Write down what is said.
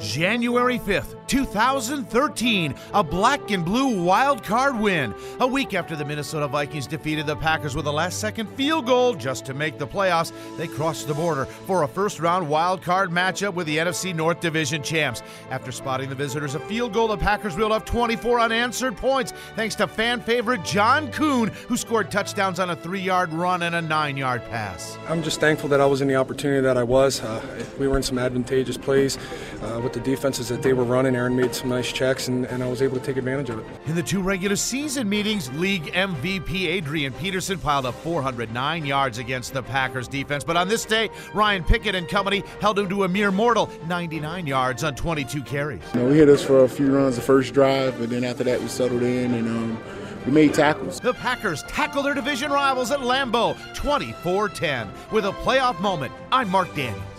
January 5th, 2013, a black and blue wild card win. A week after the Minnesota Vikings defeated the Packers with a last second field goal just to make the playoffs, they crossed the border for a first round wild card matchup with the NFC North Division champs. After spotting the visitors a field goal, the Packers reeled off 24 unanswered points thanks to fan favorite John Kuhn, who scored touchdowns on a three yard run and a nine yard pass. I'm just thankful that I was in the opportunity that I was. Uh, we were in some advantageous plays uh, with the defenses that they were running. Aaron made some nice checks, and, and I was able to take advantage of it. In the two regular season meetings, league MVP Adrian Peterson piled up 409 yards against the Packers defense. But on this day, Ryan Pickett and company held him to a mere mortal 99 yards on 22 carries. You know, we hit us for a few runs the first drive, but then after that we settled in and um, we made tackles. The Packers tackle their division rivals at Lambeau 24 10 with a playoff moment. I'm Mark Daniels.